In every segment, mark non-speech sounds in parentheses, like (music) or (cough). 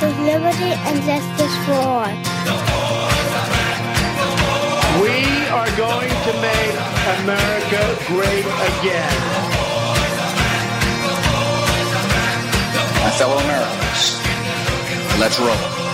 with liberty and justice for all. We are going to make America great again. My fellow Americans, let's roll.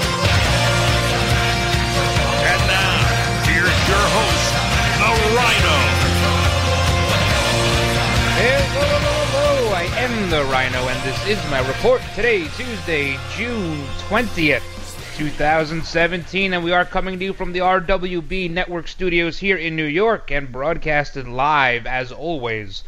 Am the Rhino, and this is my report. Today, Tuesday, June 20th, 2017, and we are coming to you from the RWB Network studios here in New York and broadcasted live, as always,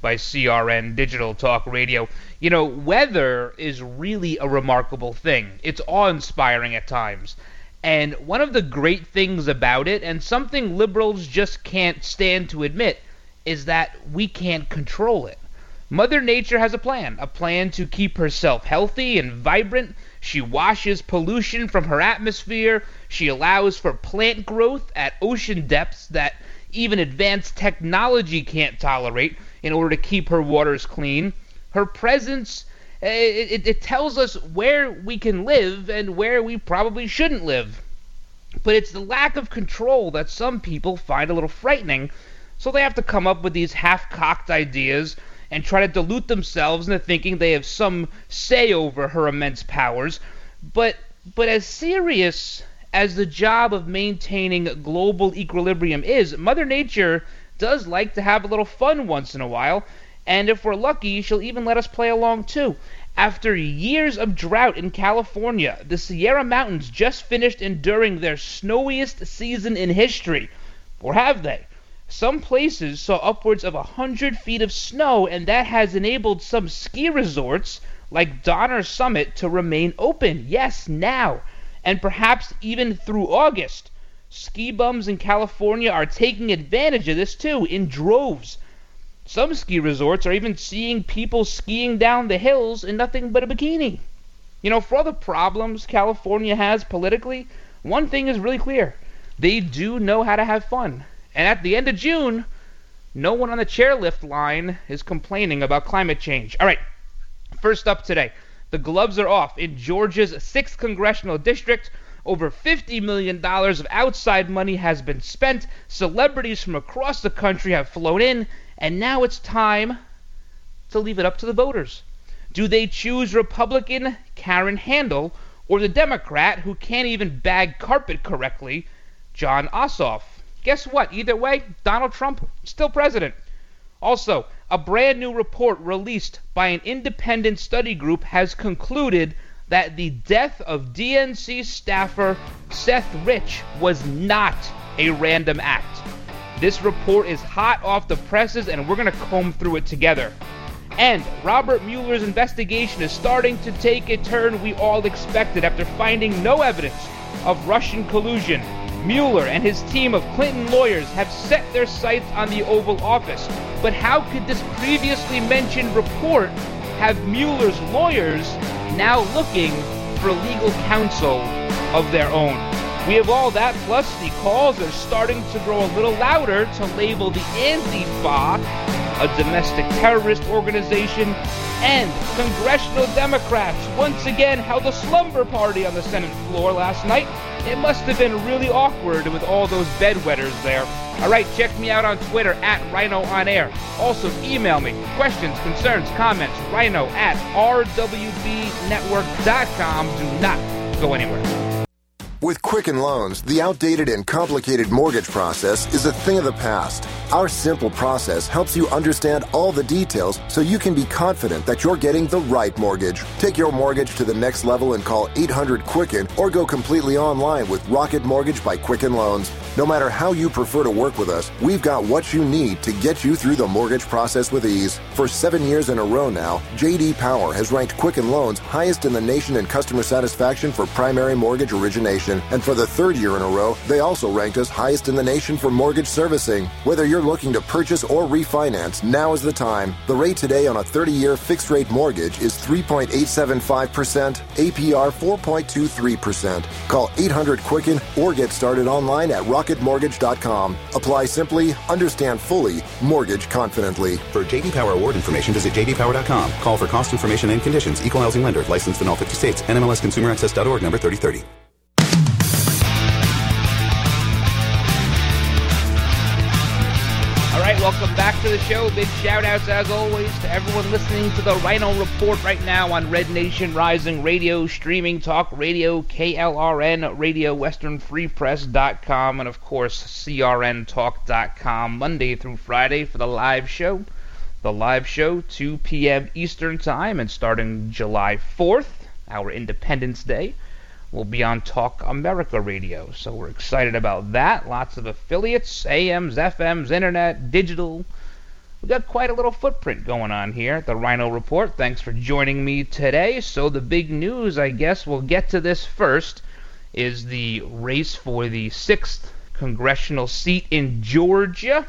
by CRN Digital Talk Radio. You know, weather is really a remarkable thing, it's awe inspiring at times. And one of the great things about it, and something liberals just can't stand to admit, is that we can't control it. Mother Nature has a plan, a plan to keep herself healthy and vibrant. She washes pollution from her atmosphere. She allows for plant growth at ocean depths that even advanced technology can't tolerate in order to keep her waters clean. Her presence eh, it, it tells us where we can live and where we probably shouldn't live. But it's the lack of control that some people find a little frightening so they have to come up with these half cocked ideas and try to delude themselves into thinking they have some say over her immense powers. But but as serious as the job of maintaining global equilibrium is, Mother Nature does like to have a little fun once in a while, and if we're lucky, she'll even let us play along too. After years of drought in California, the Sierra Mountains just finished enduring their snowiest season in history. Or have they? Some places saw upwards of a hundred feet of snow, and that has enabled some ski resorts, like Donner Summit, to remain open. Yes, now. And perhaps even through August. Ski bums in California are taking advantage of this too, in droves. Some ski resorts are even seeing people skiing down the hills in nothing but a bikini. You know, for all the problems California has politically, one thing is really clear. They do know how to have fun. And at the end of June, no one on the chairlift line is complaining about climate change. All right, first up today, the gloves are off in Georgia's 6th congressional district. Over $50 million of outside money has been spent. Celebrities from across the country have flown in, and now it's time to leave it up to the voters. Do they choose Republican Karen Handel or the Democrat who can't even bag carpet correctly, Jon Ossoff? Guess what? Either way, Donald Trump still president. Also, a brand new report released by an independent study group has concluded that the death of DNC staffer Seth Rich was not a random act. This report is hot off the presses, and we're going to comb through it together. And Robert Mueller's investigation is starting to take a turn we all expected after finding no evidence of Russian collusion Mueller and his team of Clinton lawyers have set their sights on the Oval Office. But how could this previously mentioned report have Mueller's lawyers now looking for legal counsel of their own? We have all that, plus the calls are starting to grow a little louder to label the Antifa a domestic terrorist organization, and congressional Democrats once again held a slumber party on the Senate floor last night it must have been really awkward with all those bedwetters there. Alright, check me out on Twitter at Rhino On Air. Also, email me questions, concerns, comments, rhino at rwbnetwork.com. Do not go anywhere. With Quicken Loans, the outdated and complicated mortgage process is a thing of the past. Our simple process helps you understand all the details so you can be confident that you're getting the right mortgage. Take your mortgage to the next level and call 800 Quicken or go completely online with Rocket Mortgage by Quicken Loans. No matter how you prefer to work with us, we've got what you need to get you through the mortgage process with ease. For seven years in a row now, JD Power has ranked Quicken Loans highest in the nation in customer satisfaction for primary mortgage origination. And for the third year in a row, they also ranked us highest in the nation for mortgage servicing. Whether you're looking to purchase or refinance, now is the time. The rate today on a 30 year fixed rate mortgage is 3.875%, APR 4.23%. Call 800 Quicken or get started online at rocketmortgage.com. Apply simply, understand fully, mortgage confidently. For JD Power award information, visit jdpower.com. Call for cost information and conditions. Equal housing lender. Licensed in all 50 states. NMLSConsumerAccess.org number 3030. Welcome back to the show. Big shout outs, as always, to everyone listening to the Rhino Report right now on Red Nation Rising Radio, Streaming Talk Radio, KLRN Radio, WesternFreePress.com, and of course, CRNTalk.com, Monday through Friday for the live show. The live show, 2 p.m. Eastern Time, and starting July 4th, our Independence Day will be on Talk America Radio. So we're excited about that. Lots of affiliates, AMs, FMs, internet, digital. We've got quite a little footprint going on here at the Rhino Report. Thanks for joining me today. So the big news, I guess we'll get to this first, is the race for the sixth congressional seat in Georgia.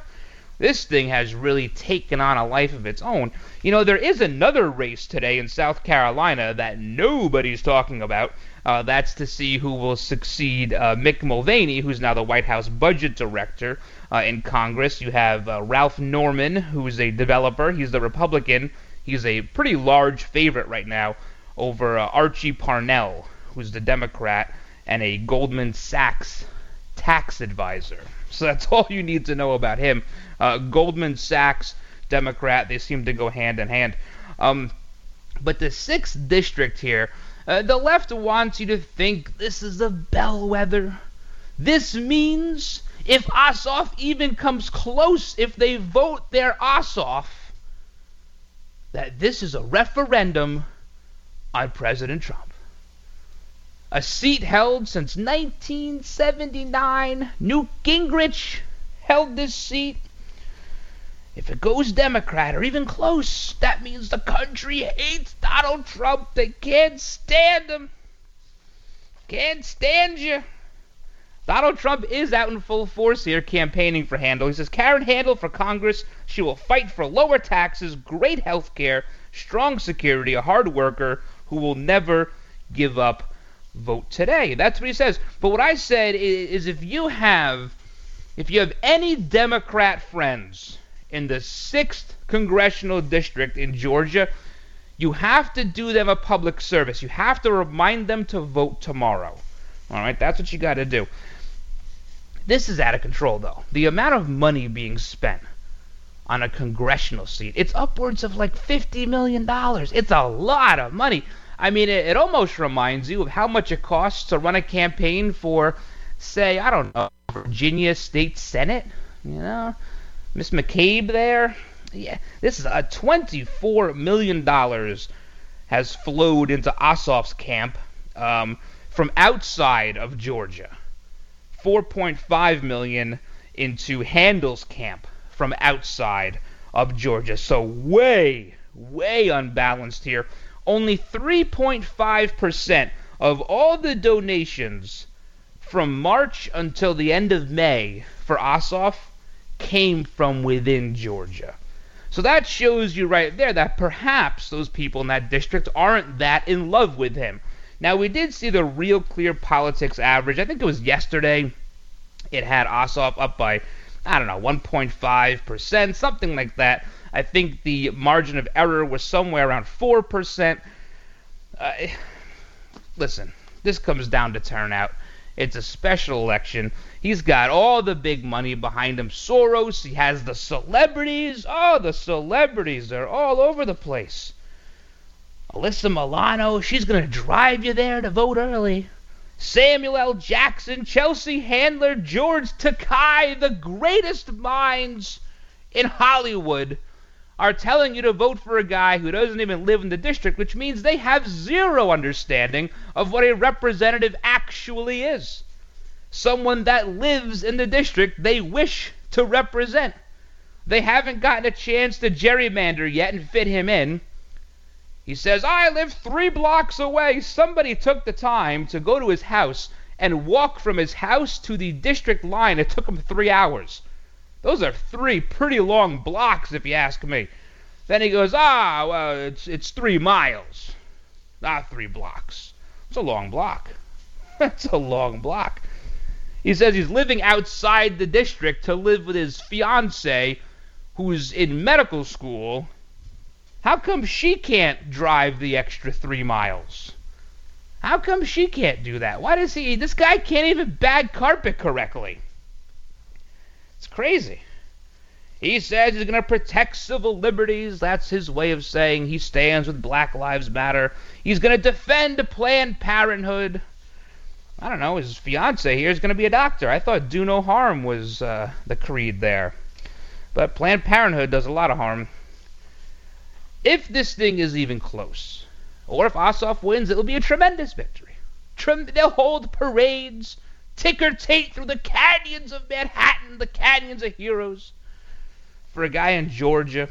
This thing has really taken on a life of its own. You know, there is another race today in South Carolina that nobody's talking about. Uh, that's to see who will succeed uh, Mick Mulvaney, who's now the White House budget director uh, in Congress. You have uh, Ralph Norman, who's a developer. He's the Republican. He's a pretty large favorite right now over uh, Archie Parnell, who's the Democrat and a Goldman Sachs tax advisor. So that's (laughs) all you need to know about him. Uh, Goldman Sachs, Democrat, they seem to go hand in hand. Um, but the sixth district here uh, the left wants you to think this is a bellwether. This means if Ossoff even comes close, if they vote their Ossoff, that this is a referendum on President Trump. A seat held since 1979. Newt Gingrich held this seat if it goes Democrat or even close, that means the country hates Donald Trump. They can't stand him. Can't stand you. Donald Trump is out in full force here campaigning for Handel. He says Karen Handel for Congress. She will fight for lower taxes, great health care, strong security, a hard worker who will never give up. Vote today. That's what he says. But what I said is, is if you have if you have any Democrat friends in the 6th congressional district in Georgia, you have to do them a public service. You have to remind them to vote tomorrow. All right, that's what you got to do. This is out of control, though. The amount of money being spent on a congressional seat, it's upwards of like $50 million. It's a lot of money. I mean, it, it almost reminds you of how much it costs to run a campaign for, say, I don't know, Virginia State Senate. You know, Miss McCabe there. Yeah, this is a twenty-four million dollars has flowed into Ossoff's camp um, from outside of Georgia. Four point five million into Handel's camp from outside of Georgia. So way, way unbalanced here. Only 3.5% of all the donations from March until the end of May for Ossoff came from within Georgia. So that shows you right there that perhaps those people in that district aren't that in love with him. Now, we did see the real clear politics average. I think it was yesterday. It had Ossoff up by, I don't know, 1.5%, something like that. I think the margin of error was somewhere around 4%. Uh, listen, this comes down to turnout. It's a special election. He's got all the big money behind him. Soros, he has the celebrities. Oh, the celebrities are all over the place. Alyssa Milano, she's going to drive you there to vote early. Samuel L. Jackson, Chelsea Handler, George Takei, the greatest minds in Hollywood are telling you to vote for a guy who doesn't even live in the district, which means they have zero understanding of what a representative actually is. Someone that lives in the district they wish to represent. They haven't gotten a chance to gerrymander yet and fit him in. He says, I live three blocks away. Somebody took the time to go to his house and walk from his house to the district line. It took him three hours. Those are three pretty long blocks, if you ask me. Then he goes, ah, well, it's it's three miles, not three blocks. It's a long block. (laughs) That's a long block. He says he's living outside the district to live with his fiance, who's in medical school. How come she can't drive the extra three miles? How come she can't do that? Why does he? This guy can't even bag carpet correctly. It's crazy. He says he's going to protect civil liberties. That's his way of saying he stands with Black Lives Matter. He's going to defend Planned Parenthood. I don't know. His fiance here is going to be a doctor. I thought do no harm was uh, the creed there. But Planned Parenthood does a lot of harm. If this thing is even close, or if Ossoff wins, it'll be a tremendous victory. Trem- they'll hold parades ticker tape through the canyons of Manhattan, the canyons of heroes, for a guy in Georgia.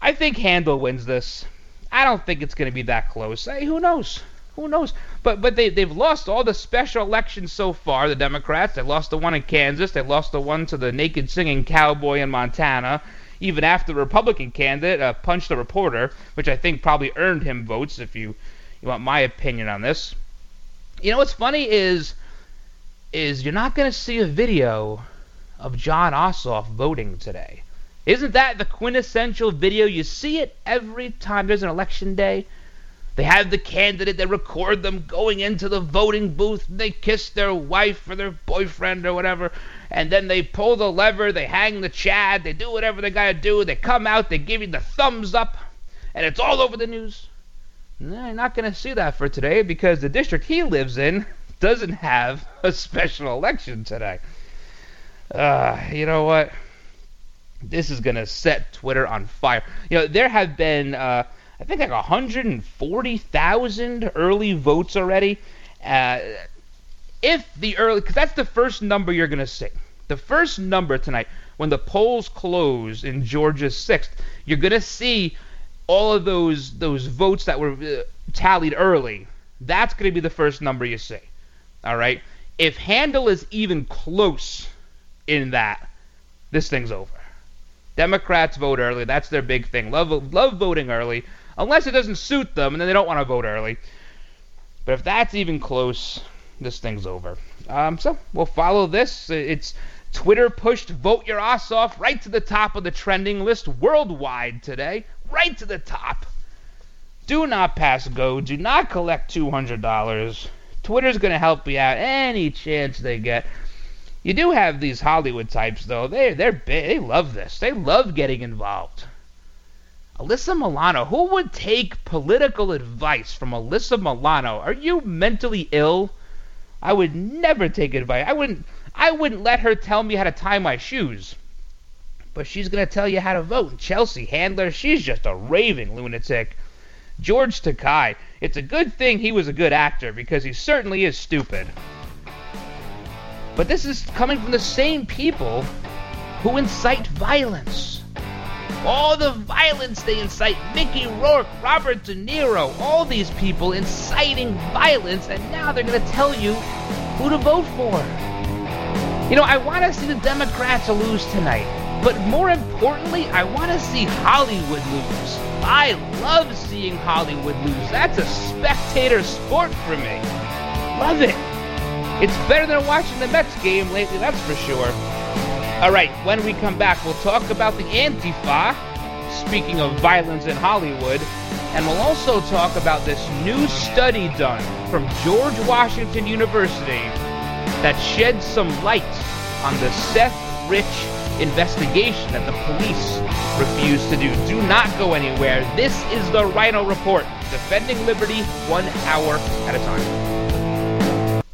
I think Handel wins this. I don't think it's going to be that close. Hey, who knows? Who knows? But but they they've lost all the special elections so far. The Democrats. They lost the one in Kansas. They lost the one to the naked singing cowboy in Montana. Even after the Republican candidate uh, punched a reporter, which I think probably earned him votes. If you you want my opinion on this. You know what's funny is is you're not going to see a video of Jon Ossoff voting today. Isn't that the quintessential video? You see it every time there's an election day. They have the candidate, they record them going into the voting booth, they kiss their wife or their boyfriend or whatever, and then they pull the lever, they hang the chad, they do whatever they gotta do, they come out, they give you the thumbs up, and it's all over the news. No, you're not going to see that for today because the district he lives in (laughs) doesn't have a special election today. Uh, you know what? This is going to set Twitter on fire. You know, there have been, uh, I think, like 140,000 early votes already. Uh, if the early, because that's the first number you're going to see. The first number tonight, when the polls close in Georgia's 6th, you're going to see all of those those votes that were uh, tallied early, that's going to be the first number you see. All right. If Handel is even close in that, this thing's over. Democrats vote early. That's their big thing. Love love voting early, unless it doesn't suit them, and then they don't want to vote early. But if that's even close, this thing's over. Um, so we'll follow this. It's Twitter pushed vote your ass off right to the top of the trending list worldwide today right to the top. Do not pass go. Do not collect $200. Twitter's going to help you out any chance they get. You do have these Hollywood types, though. They they're. They love this. They love getting involved. Alyssa Milano. Who would take political advice from Alyssa Milano? Are you mentally ill? I would never take advice. I wouldn't. I wouldn't let her tell me how to tie my shoes but she's going to tell you how to vote. Chelsea Handler, she's just a raving lunatic. George Takei, it's a good thing he was a good actor because he certainly is stupid. But this is coming from the same people who incite violence. All the violence they incite, Mickey Rourke, Robert De Niro, all these people inciting violence, and now they're going to tell you who to vote for. You know, I want to see the Democrats lose tonight. But more importantly, I want to see Hollywood lose. I love seeing Hollywood lose. That's a spectator sport for me. Love it. It's better than watching the Mets game lately, that's for sure. All right, when we come back, we'll talk about the Antifa, speaking of violence in Hollywood, and we'll also talk about this new study done from George Washington University that sheds some light on the Seth Rich investigation that the police refuse to do. Do not go anywhere. This is the Rhino Report, defending liberty one hour at a time.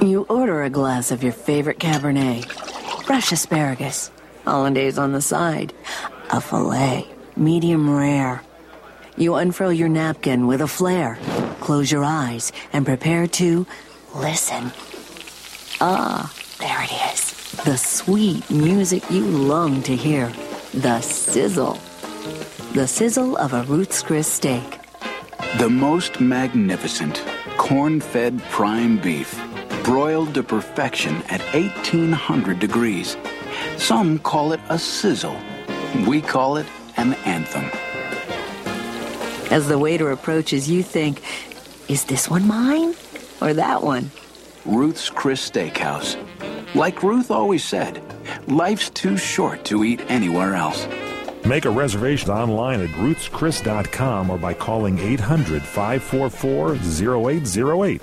You order a glass of your favorite Cabernet, fresh asparagus, hollandaise on the side, a filet, medium rare. You unfurl your napkin with a flair, close your eyes, and prepare to listen. Ah, there it is. The sweet music you long to hear. The sizzle. The sizzle of a Ruth's Chris steak. The most magnificent corn fed prime beef, broiled to perfection at 1800 degrees. Some call it a sizzle. We call it an anthem. As the waiter approaches, you think, is this one mine or that one? Ruth's Chris Steakhouse. Like Ruth always said, life's too short to eat anywhere else. Make a reservation online at ruthschris.com or by calling 800 544 0808.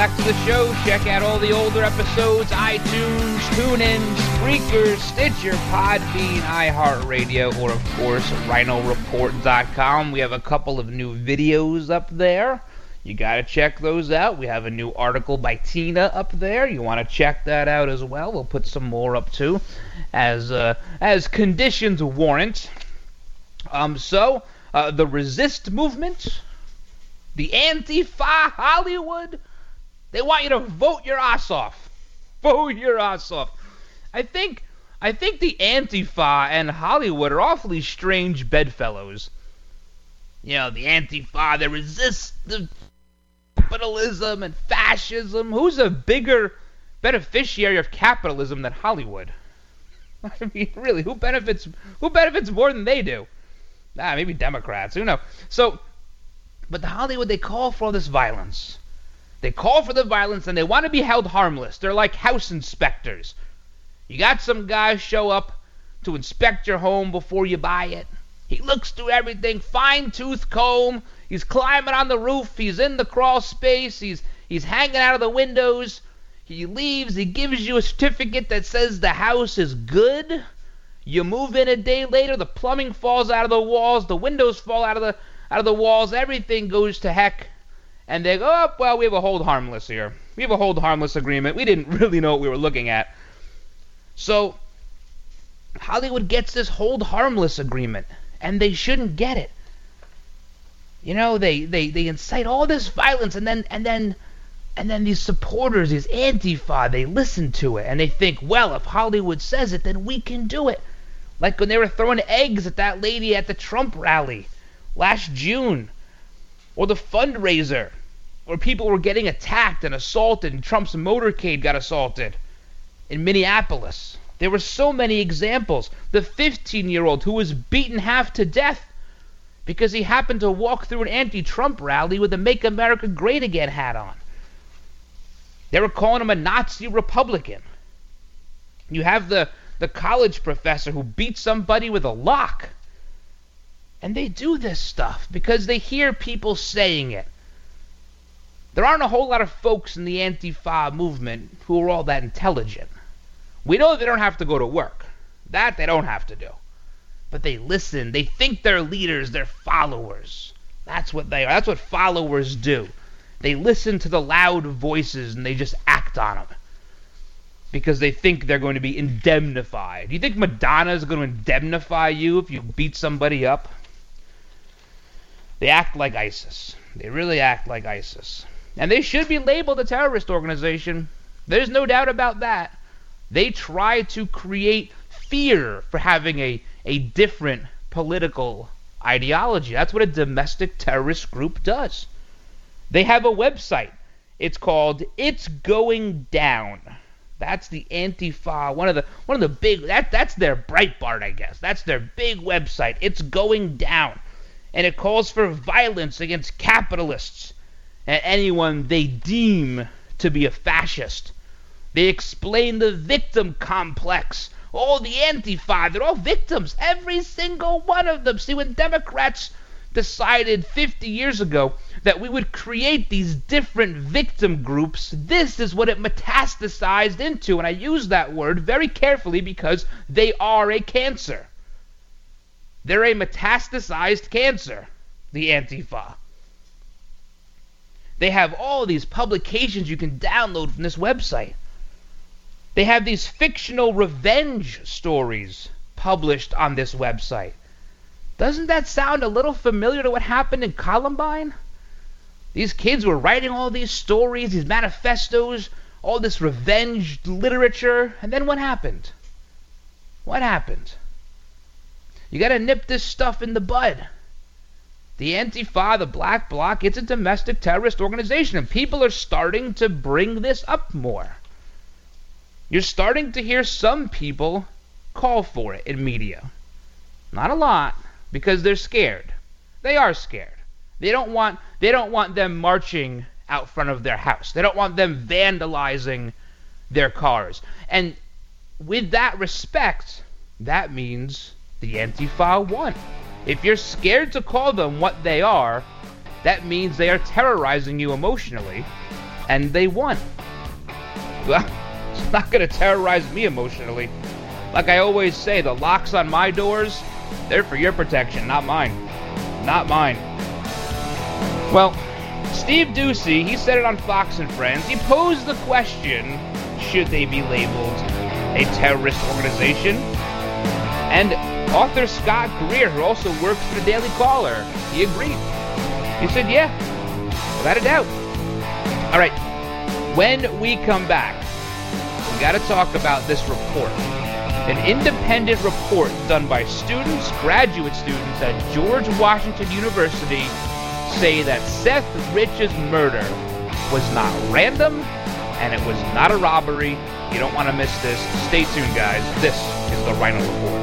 Back to the show. Check out all the older episodes, iTunes, TuneIn, Spreaker, Stitcher, Podbean, iHeartRadio, or of course, RhinoReport.com. We have a couple of new videos up there. You got to check those out. We have a new article by Tina up there. You want to check that out as well. We'll put some more up too, as uh, as conditions warrant. Um, so uh, the resist movement the Antifa Hollywood, they want you to vote your ass off. Vote your ass off. I think I think the Antifa and Hollywood are awfully strange bedfellows. You know, the Antifa, they resist the capitalism and fascism. Who's a bigger beneficiary of capitalism than Hollywood? (laughs) I mean, really, who benefits who benefits more than they do? Ah, maybe Democrats. Who knows? So but the Hollywood, they call for all this violence. They call for the violence and they want to be held harmless. They're like house inspectors. You got some guy show up to inspect your home before you buy it. He looks through everything, fine tooth comb. He's climbing on the roof. He's in the crawl space. He's he's hanging out of the windows. He leaves. He gives you a certificate that says the house is good. You move in a day later. The plumbing falls out of the walls. The windows fall out of the out of the walls, everything goes to heck. And they go, oh, well, we have a hold harmless here. We have a hold harmless agreement. We didn't (laughs) really know what we were looking at. So, Hollywood gets this hold harmless agreement, and they shouldn't get it. You know, they, they, they incite all this violence, and then and then and then these supporters, these Antifa, they listen to it, and they think, well, if Hollywood says it, then we can do it. Like when they were throwing eggs at that lady at the Trump rally last June. Or the fundraiser where people were getting attacked and assaulted and Trump's motorcade got assaulted in Minneapolis. There were so many examples. The 15 year old who was beaten half to death because he happened to walk through an anti Trump rally with a Make America Great Again hat on. They were calling him a Nazi Republican. You have the, the college professor who beat somebody with a lock. And they do this stuff because they hear people saying it. There aren't a whole lot of folks in the Antifa movement who are all that intelligent. We know they don't have to go to work. That they don't have to do. But they listen. They think they're leaders. They're followers. That's what they are. That's what followers do. They listen to the loud voices and they just act on them because they think they're going to be indemnified. Do you think Madonna is going to indemnify you if you beat somebody up? They act like ISIS. They really act like ISIS. And they should be labeled a terrorist organization. There's no doubt about that. They try to create fear for having a, a different political ideology. That's what a domestic terrorist group does. They have a website. It's called It's Going Down. That's the Antifa, one of the one of the big that that's their Breitbart, I guess. That's their big website. It's going down. And it calls for violence against capitalists and anyone they deem to be a fascist. They explain the victim complex. All the Antifa, they're all victims. Every single one of them. See, when Democrats decided 50 years ago that we would create these different victim groups, this is what it metastasized into. And I use that word very carefully because they are a cancer. They're a metastasized cancer, the Antifa. They have all these publications you can download from this website. They have these fictional revenge stories published on this website. Doesn't that sound a little familiar to what happened in Columbine? These kids were writing all these stories, these manifestos, all this revenge literature, and then what happened? What happened? You gotta nip this stuff in the bud. The Antifa, the Black Bloc, it's a domestic terrorist organization, and people are starting to bring this up more. You're starting to hear some people call for it in media. Not a lot, because they're scared. They are scared. They don't want they don't want them marching out front of their house. They don't want them vandalizing their cars. And with that respect, that means the Antifa won. If you're scared to call them what they are, that means they are terrorizing you emotionally, and they won. Well, (laughs) it's not going to terrorize me emotionally. Like I always say, the locks on my doors, they're for your protection, not mine. Not mine. Well, Steve Doocy, he said it on Fox and Friends. He posed the question should they be labeled a terrorist organization? And author Scott Greer, who also works for the Daily Caller, he agreed. He said, yeah, without a doubt. All right, when we come back, we got to talk about this report. An independent report done by students, graduate students at George Washington University say that Seth Rich's murder was not random and it was not a robbery. You don't want to miss this. Stay tuned, guys. This is the Rhino Report.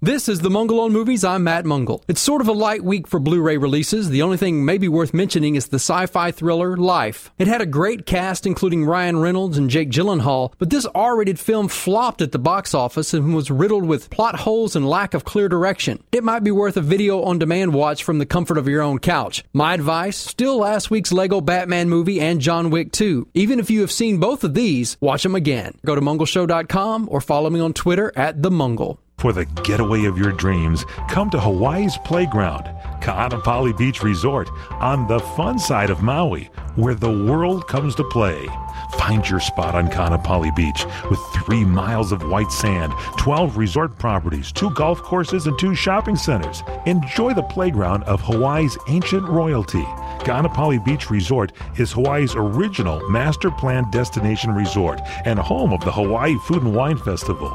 This is the Mungle on Movies. I'm Matt Mungle. It's sort of a light week for Blu ray releases. The only thing maybe worth mentioning is the sci fi thriller Life. It had a great cast, including Ryan Reynolds and Jake Gyllenhaal, but this R rated film flopped at the box office and was riddled with plot holes and lack of clear direction. It might be worth a video on demand watch from the comfort of your own couch. My advice still last week's Lego Batman movie and John Wick 2. Even if you have seen both of these, watch them again. Go to mungleshow.com or follow me on Twitter at The Mungle. For the getaway of your dreams, come to Hawaii's Playground, Ka'anapali Beach Resort, on the fun side of Maui, where the world comes to play. Find your spot on Ka'anapali Beach with three miles of white sand, 12 resort properties, two golf courses, and two shopping centers. Enjoy the playground of Hawaii's ancient royalty. Ka'anapali Beach Resort is Hawaii's original master planned destination resort and home of the Hawaii Food and Wine Festival.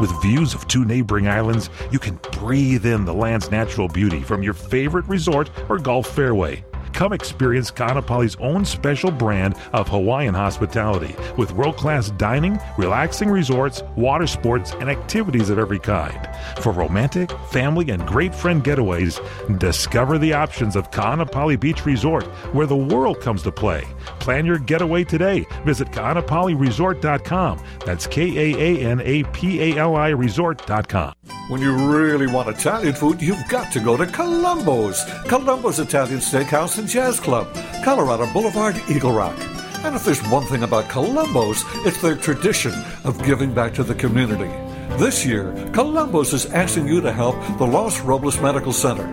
With views of two neighboring islands, you can breathe in the land's natural beauty from your favorite resort or golf fairway. Come experience Kaanapali's own special brand of Hawaiian hospitality with world class dining, relaxing resorts, water sports, and activities of every kind. For romantic, family, and great friend getaways, discover the options of Kaanapali Beach Resort, where the world comes to play. Plan your getaway today. Visit KaanapaliResort.com. That's K A A N A P A L I Resort.com. When you really want Italian food, you've got to go to Columbo's. Columbo's Italian Steakhouse and Jazz Club, Colorado Boulevard, Eagle Rock. And if there's one thing about Columbo's, it's their tradition of giving back to the community. This year, Columbo's is asking you to help the Los Robles Medical Center.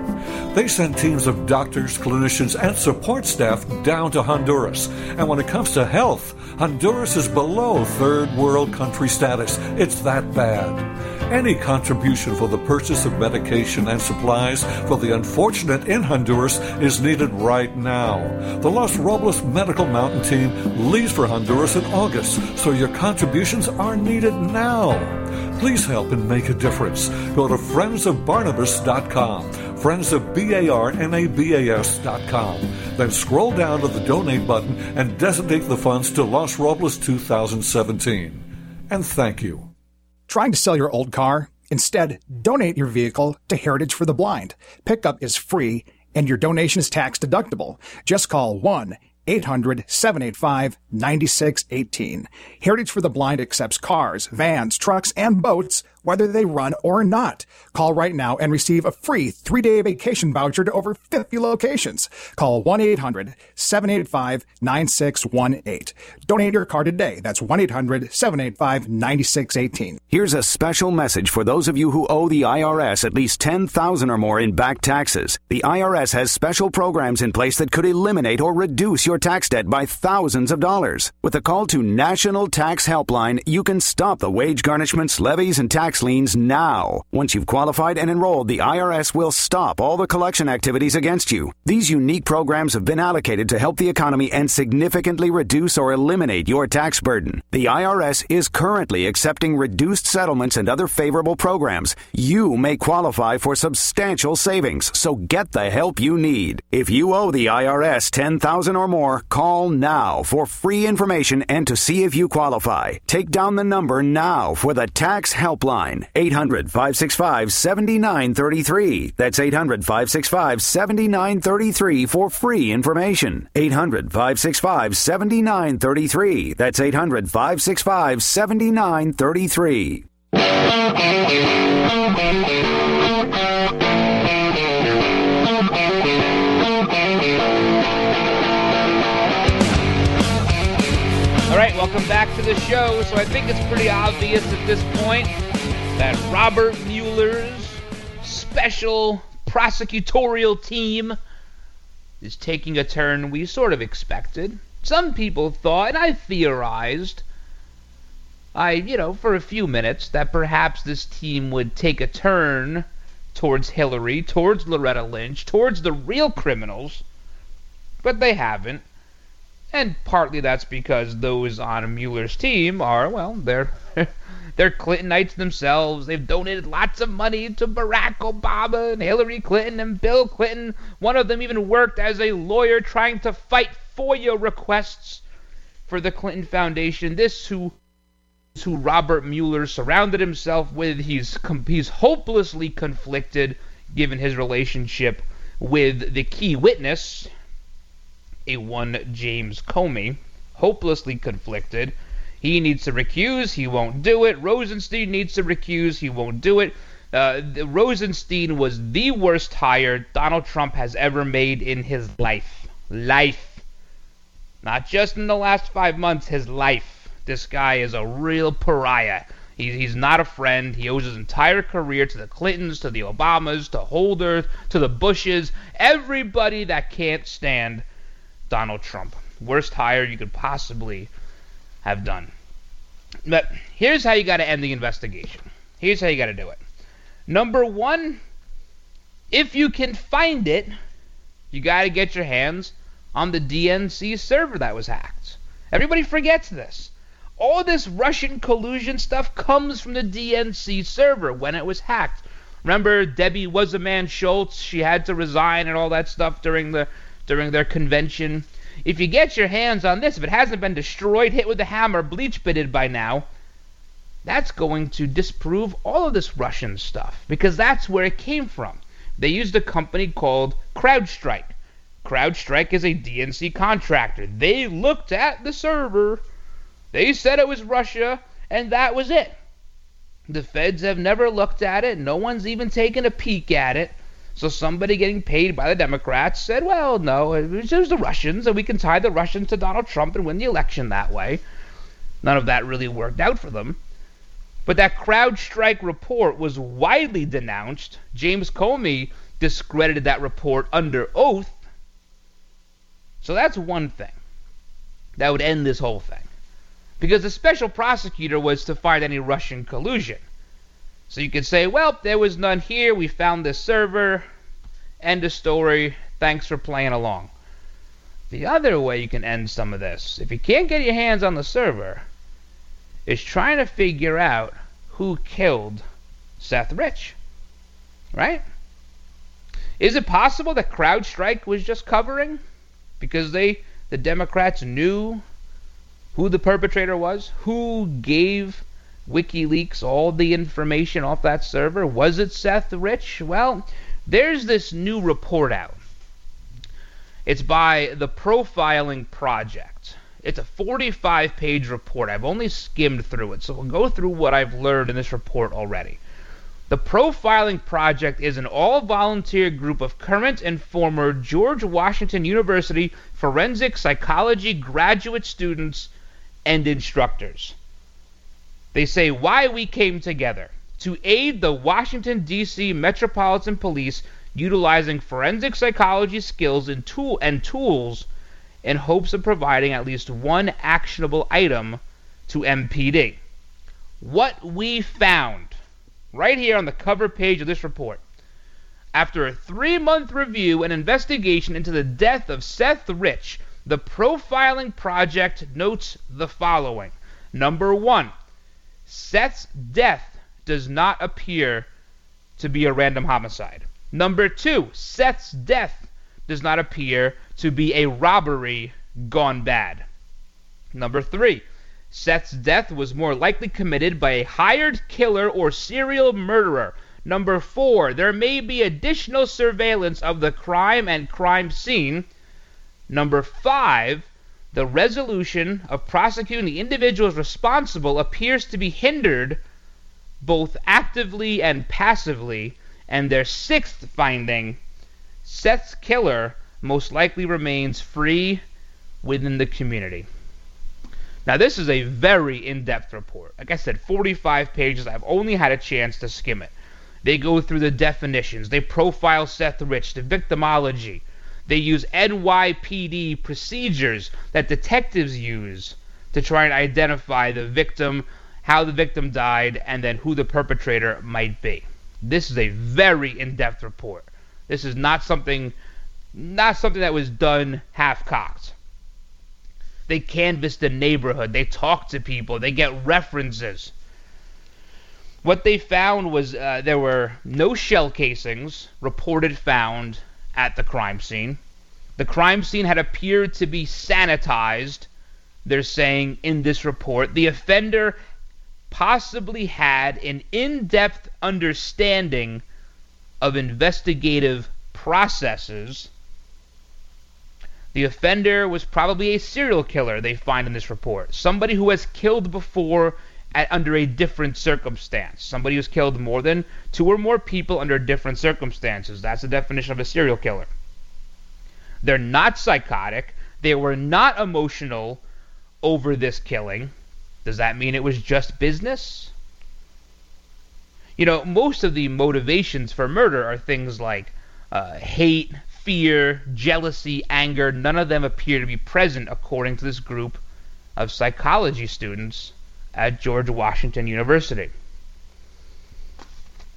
They send teams of doctors, clinicians, and support staff down to Honduras. And when it comes to health, Honduras is below third world country status. It's that bad. Any contribution for the purchase of medication and supplies for the unfortunate in Honduras is needed right now. The Los Robles Medical Mountain Team leaves for Honduras in August, so your contributions are needed now. Please help and make a difference. Go to friendsofbarnabas.com, friendsofbarnabas.com. Then scroll down to the donate button and designate the funds to Los Robles 2017. And thank you. Trying to sell your old car? Instead, donate your vehicle to Heritage for the Blind. Pickup is free and your donation is tax deductible. Just call 1 800 785 9618. Heritage for the Blind accepts cars, vans, trucks, and boats, whether they run or not. Call right now and receive a free three day vacation voucher to over 50 locations. Call 1 800 785 9618. Donate your car today. That's 1 800 785 9618. Here's a special message for those of you who owe the IRS at least 10000 or more in back taxes. The IRS has special programs in place that could eliminate or reduce your tax debt by thousands of dollars. With a call to National Tax Helpline, you can stop the wage garnishments, levies, and tax liens now. Once you've qualified and enrolled, the IRS will stop all the collection activities against you. These unique programs have been allocated to help the economy and significantly reduce or eliminate your tax burden. The IRS is currently accepting reduced settlements and other favorable programs. You may qualify for substantial savings, so get the help you need. If you owe the IRS 10000 or more, call now for free information and to see if you qualify. Take down the number now for the tax helpline. 800 565 7933. That's 800 565 7933 for free information. 800 565 7933. That's 800 565 7933. All right, welcome back to the show. So I think it's pretty obvious at this point that Robert Mueller's special prosecutorial team is taking a turn we sort of expected. Some people thought, and I theorized, I, you know, for a few minutes, that perhaps this team would take a turn towards Hillary, towards Loretta Lynch, towards the real criminals, but they haven't. And partly that's because those on Mueller's team are, well, they're (laughs) they're Clintonites themselves. They've donated lots of money to Barack Obama and Hillary Clinton and Bill Clinton. One of them even worked as a lawyer trying to fight FOIA requests for the Clinton Foundation. This who who Robert Mueller surrounded himself with. He's he's hopelessly conflicted given his relationship with the key witness, a one James Comey, hopelessly conflicted. He needs to recuse. He won't do it. Rosenstein needs to recuse. He won't do it. Uh, Rosenstein was the worst hire Donald Trump has ever made in his life. Life. Not just in the last five months, his life. This guy is a real pariah. He, he's not a friend. He owes his entire career to the Clintons, to the Obamas, to Holder, to the Bushes, everybody that can't stand Donald Trump. Worst hire you could possibly have done. But here's how you got to end the investigation. Here's how you got to do it. Number one, if you can find it, you got to get your hands on the DNC server that was hacked. Everybody forgets this. all this Russian collusion stuff comes from the DNC server when it was hacked. Remember, Debbie Wasserman Schultz? She had to resign and all that stuff during the during their convention. If you get your hands on this, if it hasn't been destroyed, hit with a hammer, bleach bitted by now, that's going to disprove all of this Russian stuff because that's where it came from. They used a company called CrowdStrike. CrowdStrike is a DNC contractor. They looked at the server, they said it was Russia, and that was it. The feds have never looked at it. No one's even taken a peek at it. So somebody getting paid by the Democrats said, well, no, it was the Russians, and we can tie the Russians to Donald Trump and win the election that way. None of that really worked out for them. But that CrowdStrike report was widely denounced. James Comey discredited that report under oath. So that's one thing. That would end this whole thing because the special prosecutor was to find any Russian collusion. So you could say, well, there was none here. We found this server. End of story. Thanks for playing along. The other way you can end some of this, if you can't get your hands on the server, is trying to figure out who killed Seth Rich. Right? Is it possible that CrowdStrike was just covering because they the Democrats knew who the perpetrator was, who gave WikiLeaks all the information off that server. Was it Seth Rich? Well, there's this new report out. It's by the Profiling Project. It's a 45 page report. I've only skimmed through it, so we'll go through what I've learned in this report already. The Profiling Project is an all volunteer group of current and former George Washington University forensic psychology graduate students and instructors. They say why we came together to aid the Washington, D.C. Metropolitan Police utilizing forensic psychology skills and, tool- and tools in hopes of providing at least one actionable item to MPD. What we found right here on the cover page of this report. After a three month review and investigation into the death of Seth Rich, the Profiling Project notes the following. Number one, Seth's death does not appear to be a random homicide. Number two, Seth's death does not appear to be a robbery gone bad. Number three, Seth's death was more likely committed by a hired killer or serial murderer. Number four, there may be additional surveillance of the crime and crime scene Number five, the resolution of prosecuting the individuals responsible appears to be hindered both actively and passively. And their sixth finding, Seth's killer most likely remains free within the community. Now, this is a very in depth report. Like I said, 45 pages. I've only had a chance to skim it. They go through the definitions, they profile Seth Rich, the victimology, they use NYPD procedures that detectives use to try and identify the victim, how the victim died, and then who the perpetrator might be. This is a very in-depth report. This is not something not something that was done half-cocked. They canvass the neighborhood, they talk to people, they get references. What they found was uh, there were no shell casings reported found at the crime scene. The crime scene had appeared to be sanitized, they're saying in this report. The offender possibly had an in depth understanding of investigative processes. The offender was probably a serial killer, they find in this report. Somebody who has killed before at, under a different circumstance. Somebody who's killed more than two or more people under different circumstances. That's the definition of a serial killer. They're not psychotic. They were not emotional over this killing. Does that mean it was just business? You know, most of the motivations for murder are things like uh, hate, fear, jealousy, anger. None of them appear to be present according to this group of psychology students at George Washington University.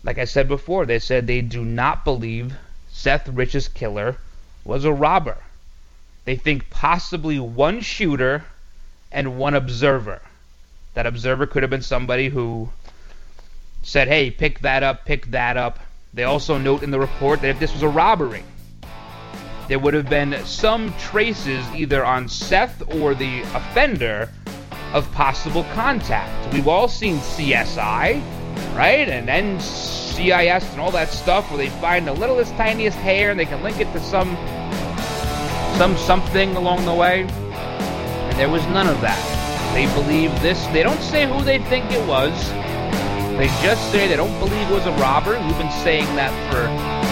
Like I said before, they said they do not believe Seth Rich's killer was a robber. They think possibly one shooter and one observer. That observer could have been somebody who said, hey, pick that up, pick that up. They also note in the report that if this was a robbery, there would have been some traces either on Seth or the offender of possible contact. We've all seen CSI, right? And NCIS and all that stuff where they find the littlest, tiniest hair and they can link it to some some something along the way. And there was none of that. They believe this. They don't say who they think it was. They just say they don't believe it was a robber. We've been saying that for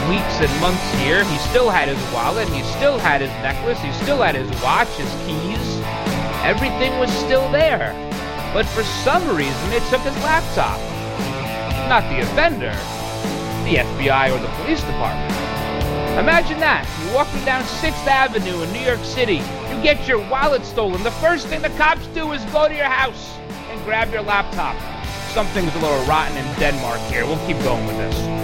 weeks and months here. He still had his wallet. He still had his necklace. He still had his watch, his keys. Everything was still there. But for some reason, they took his laptop. Not the offender, the FBI or the police department. Imagine that. You're walking down 6th Avenue in New York City. You get your wallet stolen. The first thing the cops do is go to your house and grab your laptop something's a little rotten in Denmark here. We'll keep going with this.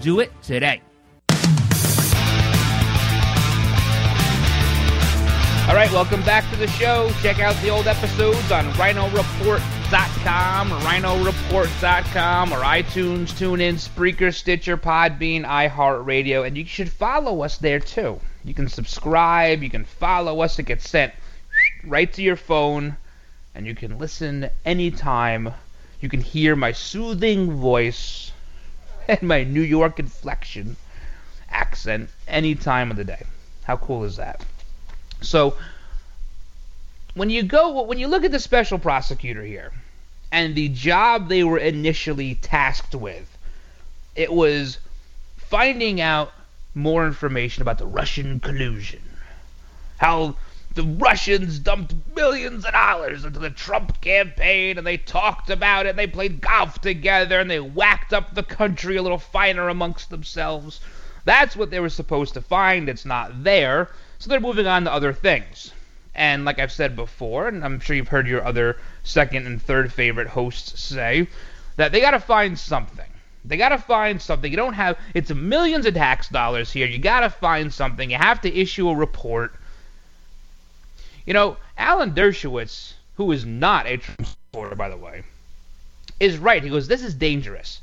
do it today. All right, welcome back to the show. Check out the old episodes on rhinoreport.com, rhinoreport.com, or iTunes, TuneIn, Spreaker, Stitcher, Podbean, iHeartRadio, and you should follow us there too. You can subscribe, you can follow us. It gets sent right to your phone, and you can listen anytime. You can hear my soothing voice (laughs) and my New York inflection accent any time of the day. How cool is that? So when you go when you look at the special prosecutor here and the job they were initially tasked with, it was finding out more information about the Russian collusion. How the Russians dumped billions of dollars into the Trump campaign and they talked about it and they played golf together and they whacked up the country a little finer amongst themselves. That's what they were supposed to find. It's not there. So they're moving on to other things. And like I've said before, and I'm sure you've heard your other second and third favorite hosts say, that they got to find something. They got to find something. You don't have, it's millions of tax dollars here. You got to find something. You have to issue a report you know, Alan Dershowitz, who is not a Trump supporter, by the way, is right. He goes, This is dangerous.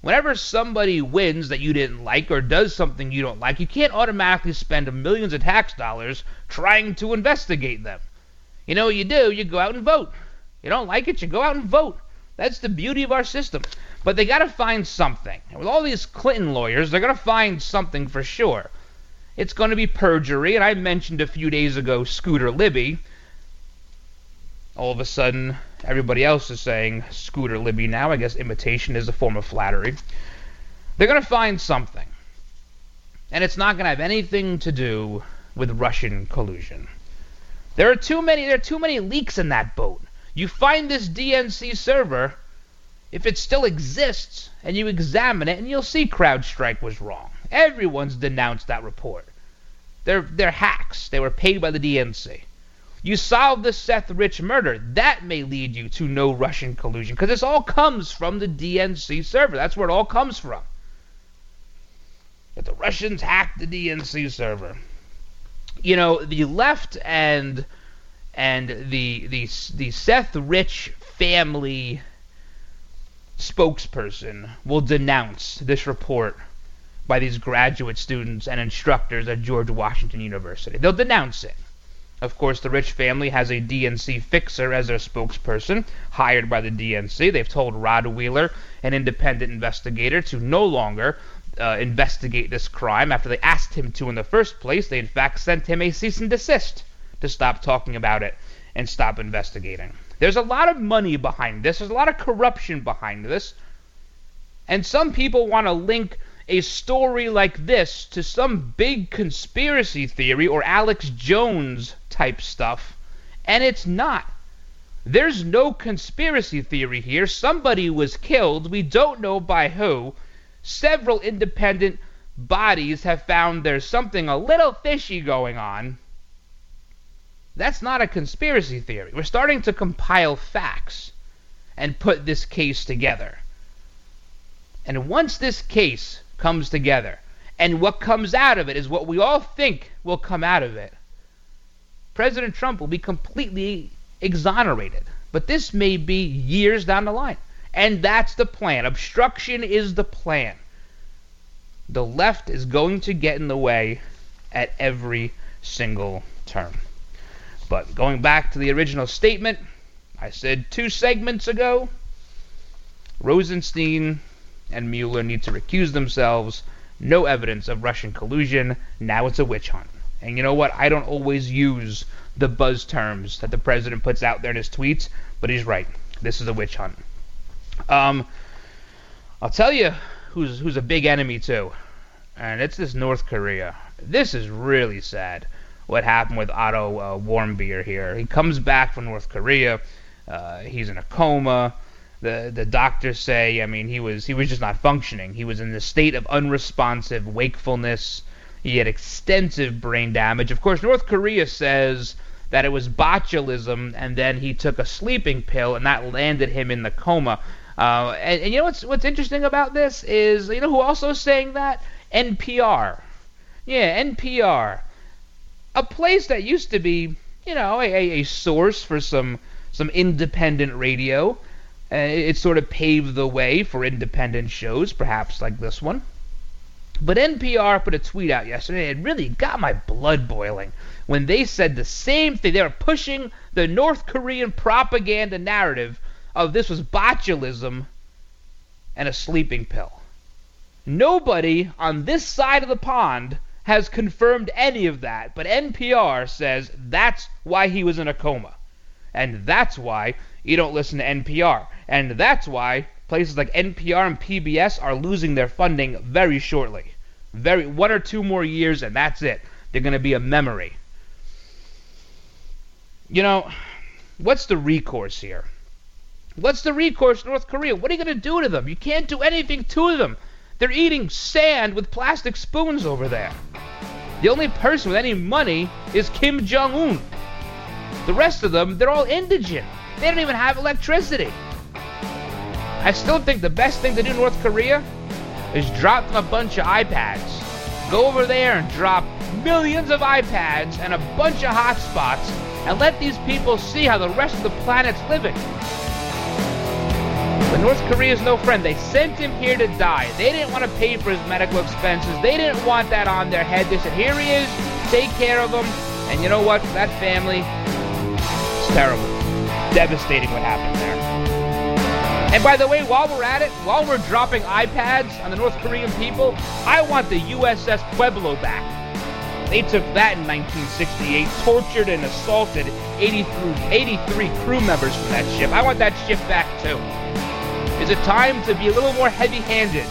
Whenever somebody wins that you didn't like or does something you don't like, you can't automatically spend millions of tax dollars trying to investigate them. You know what you do? You go out and vote. You don't like it, you go out and vote. That's the beauty of our system. But they got to find something. With all these Clinton lawyers, they're going to find something for sure. It's going to be perjury, and I mentioned a few days ago Scooter Libby. All of a sudden, everybody else is saying Scooter Libby now. I guess imitation is a form of flattery. They're going to find something. And it's not going to have anything to do with Russian collusion. There are too many there are too many leaks in that boat. You find this DNC server, if it still exists, and you examine it, and you'll see CrowdStrike was wrong. Everyone's denounced that report. They're they're hacks. They were paid by the DNC. You solve the Seth Rich murder. That may lead you to no Russian collusion because this all comes from the DNC server. That's where it all comes from. But the Russians hacked the DNC server. You know, the left and and the the the Seth Rich family spokesperson will denounce this report by these graduate students and instructors at George Washington University. They'll denounce it. Of course, the Rich family has a DNC fixer as their spokesperson, hired by the DNC. They've told Rod Wheeler, an independent investigator, to no longer uh, investigate this crime after they asked him to in the first place. They, in fact, sent him a cease and desist to stop talking about it and stop investigating. There's a lot of money behind this, there's a lot of corruption behind this. And some people want to link a story like this to some big conspiracy theory or Alex Jones type stuff, and it's not. There's no conspiracy theory here. Somebody was killed. We don't know by who. Several independent bodies have found there's something a little fishy going on. That's not a conspiracy theory. We're starting to compile facts and put this case together. And once this case comes together. And what comes out of it is what we all think will come out of it. President Trump will be completely exonerated. But this may be years down the line. And that's the plan. Obstruction is the plan. The left is going to get in the way at every single turn. But going back to the original statement, I said two segments ago Rosenstein and Mueller need to recuse themselves. No evidence of Russian collusion. Now it's a witch hunt. And you know what? I don't always use the buzz terms that the president puts out there in his tweets, but he's right. This is a witch hunt. Um, I'll tell you who's who's a big enemy too, and it's this North Korea. This is really sad. What happened with Otto uh, Warmbier here? He comes back from North Korea. Uh, he's in a coma the the doctors say. I mean, he was he was just not functioning. He was in the state of unresponsive wakefulness. He had extensive brain damage. Of course, North Korea says that it was botulism, and then he took a sleeping pill, and that landed him in the coma. Uh, and, and you know what's what's interesting about this is you know who also is saying that NPR. Yeah, NPR, a place that used to be you know a, a source for some some independent radio. Uh, it sort of paved the way for independent shows, perhaps like this one. But NPR put a tweet out yesterday. It really got my blood boiling when they said the same thing. They were pushing the North Korean propaganda narrative of this was botulism and a sleeping pill. Nobody on this side of the pond has confirmed any of that, but NPR says that's why he was in a coma. And that's why you don't listen to NPR. And that's why places like NPR and PBS are losing their funding very shortly. Very one or two more years and that's it. They're going to be a memory. You know, what's the recourse here? What's the recourse North Korea? What are you going to do to them? You can't do anything to them. They're eating sand with plastic spoons over there. The only person with any money is Kim Jong Un. The rest of them, they're all indigent. They don't even have electricity. I still think the best thing to do North Korea is drop a bunch of iPads. Go over there and drop millions of iPads and a bunch of hotspots and let these people see how the rest of the planet's living. But North Korea is no friend. They sent him here to die. They didn't want to pay for his medical expenses. They didn't want that on their head. They said, here he is, take care of him. And you know what? That family, it's terrible. Devastating what happened there. And by the way, while we're at it, while we're dropping iPads on the North Korean people, I want the USS Pueblo back. They took that in 1968, tortured and assaulted 83 crew members from that ship. I want that ship back too. Is it time to be a little more heavy handed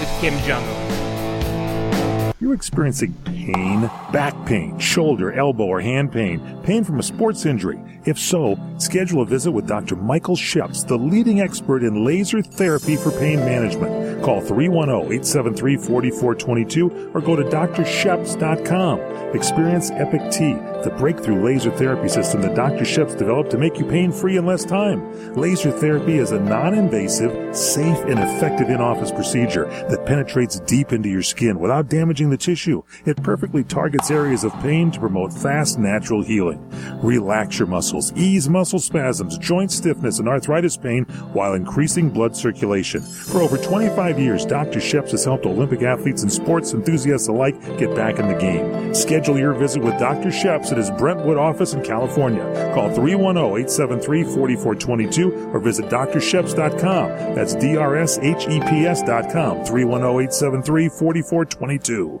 with Kim Jong un? You're experiencing pain, back pain, shoulder, elbow, or hand pain, pain from a sports injury. If so, schedule a visit with Dr. Michael Sheps, the leading expert in laser therapy for pain management. Call 310-873-4422 or go to drsheps.com. Experience Epic T, the breakthrough laser therapy system that Dr. Sheps developed to make you pain-free in less time. Laser therapy is a non-invasive, safe, and effective in-office procedure that penetrates deep into your skin without damaging the tissue. It perfectly targets areas of pain to promote fast, natural healing. Relax your muscles, ease muscle spasms, joint stiffness, and arthritis pain while increasing blood circulation. For over 25 years, Dr. Sheps has helped Olympic athletes and sports enthusiasts alike get back in the game. Schedule your visit with Dr. Sheps at his Brentwood office in California. Call 310-873-4422 or visit drsheps.com. That's D-R-S-H-E-P-S.com. 310-873-4422.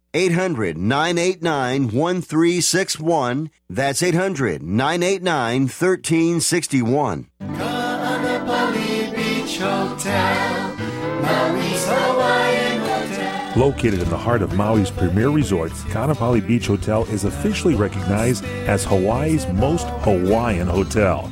800 989 1361. That's 800 989 1361. Beach Hotel, Maui's Hawaiian Hotel. Located in the heart of Maui's premier resort, Ka'anapali Beach Hotel is officially recognized as Hawaii's most Hawaiian hotel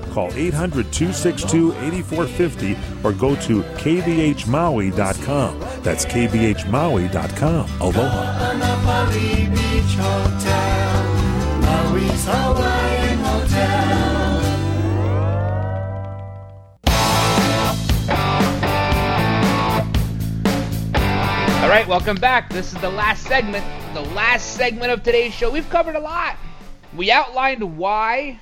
Call 800 262 8450 or go to kbhmaui.com. That's kbhmaui.com. Aloha. All right, welcome back. This is the last segment, the last segment of today's show. We've covered a lot. We outlined why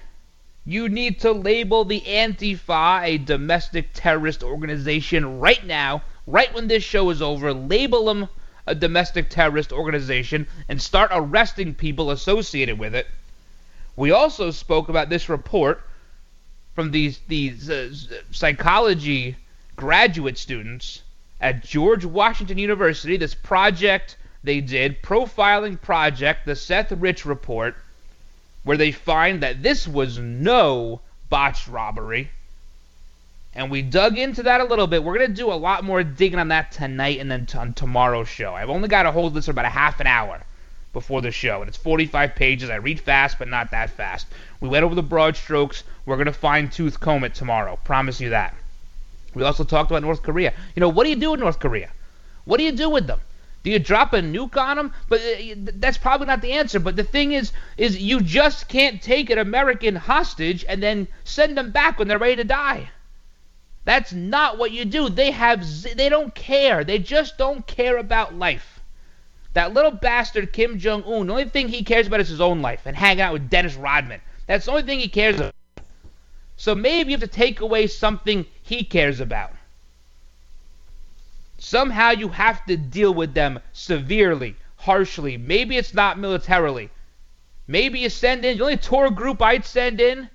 you need to label the Antifa a domestic terrorist organization right now, right when this show is over. Label them a domestic terrorist organization and start arresting people associated with it. We also spoke about this report from these these uh, psychology graduate students at George Washington University. This project they did, profiling project, the Seth Rich report where they find that this was no botched robbery. And we dug into that a little bit. We're going to do a lot more digging on that tonight and then t- on tomorrow's show. I've only got to hold this for about a half an hour before the show, and it's 45 pages. I read fast, but not that fast. We went over the broad strokes. We're going to fine tooth comb it tomorrow. Promise you that. We also talked about North Korea. You know, what do you do with North Korea? What do you do with them? Do you drop a nuke on them? But uh, that's probably not the answer. But the thing is, is you just can't take an American hostage and then send them back when they're ready to die. That's not what you do. They have, they don't care. They just don't care about life. That little bastard Kim Jong Un. The only thing he cares about is his own life and hanging out with Dennis Rodman. That's the only thing he cares about. So maybe you have to take away something he cares about. Somehow you have to deal with them severely, harshly. Maybe it's not militarily. Maybe you send in, the only tour group I'd send in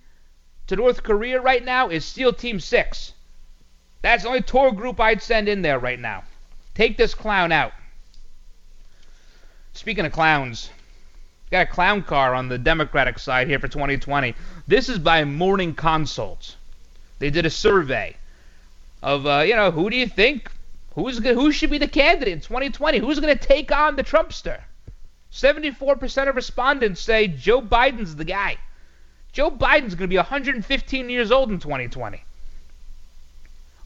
to North Korea right now is SEAL Team 6. That's the only tour group I'd send in there right now. Take this clown out. Speaking of clowns, got a clown car on the Democratic side here for 2020. This is by Morning Consult. They did a survey of, uh, you know, who do you think who's who should be the candidate in 2020? Who's going to take on the Trumpster? 74% of respondents say Joe Biden's the guy. Joe Biden's going to be 115 years old in 2020.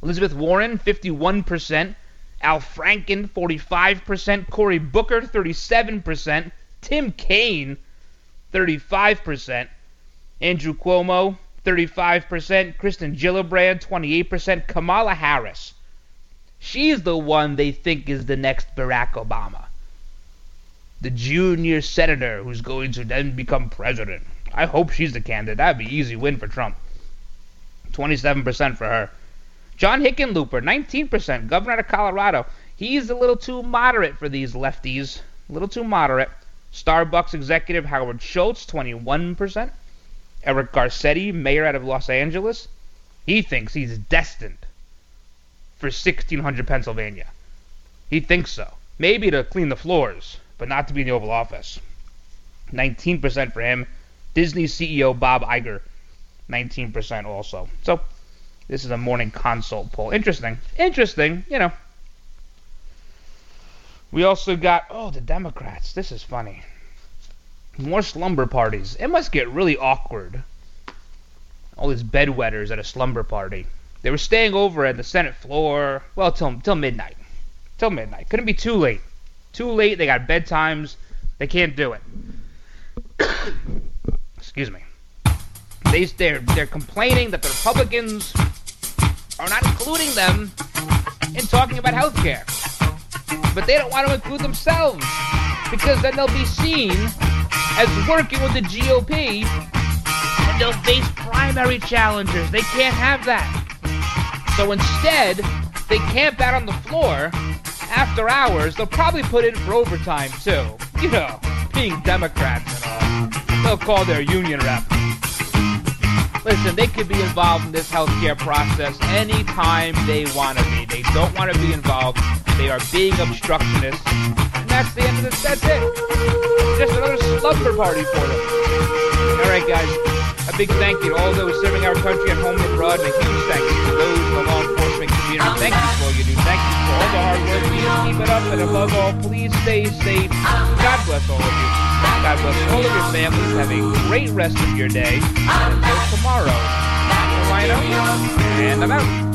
Elizabeth Warren, 51%. Al Franken, 45%. Cory Booker, 37%. Tim Kaine, 35%. Andrew Cuomo, 35%. Kirsten Gillibrand, 28%. Kamala Harris. She's the one they think is the next Barack Obama. The junior senator who's going to then become president. I hope she's the candidate. That'd be easy win for Trump. 27% for her. John Hickenlooper, 19%, governor of Colorado. He's a little too moderate for these lefties. A little too moderate. Starbucks executive Howard Schultz, 21%. Eric Garcetti, mayor out of Los Angeles. He thinks he's destined for 1600 Pennsylvania. He thinks so. Maybe to clean the floors, but not to be in the Oval Office. 19% for him. Disney CEO Bob Iger, 19% also. So this is a morning consult poll. Interesting. Interesting, you know. We also got, oh, the Democrats. This is funny. More slumber parties. It must get really awkward. All these bedwetters at a slumber party. They were staying over at the Senate floor, well, till, till midnight. Till midnight. Couldn't be too late. Too late, they got bedtimes. They can't do it. (coughs) Excuse me. They, they're, they're complaining that the Republicans are not including them in talking about health care. But they don't want to include themselves because then they'll be seen as working with the GOP and they'll face primary challengers. They can't have that. So instead, they camp out on the floor after hours. They'll probably put in for overtime too. You know, being Democrats and all. They'll call their union rep. Listen, they could be involved in this healthcare process anytime they want to be. They don't want to be involved. They are being obstructionists. And that's the end of this. That's it. Just another slumber party for them. All right, guys. A big thank you to all those serving our country at home and abroad, and a huge thank you to those in the law enforcement community. Thank you for all you do. Thank you for all the hard work. Please keep it up, and above all, please stay safe. God bless all of you. God bless all of your families. Have a great rest of your day. Until tomorrow, and I'm out.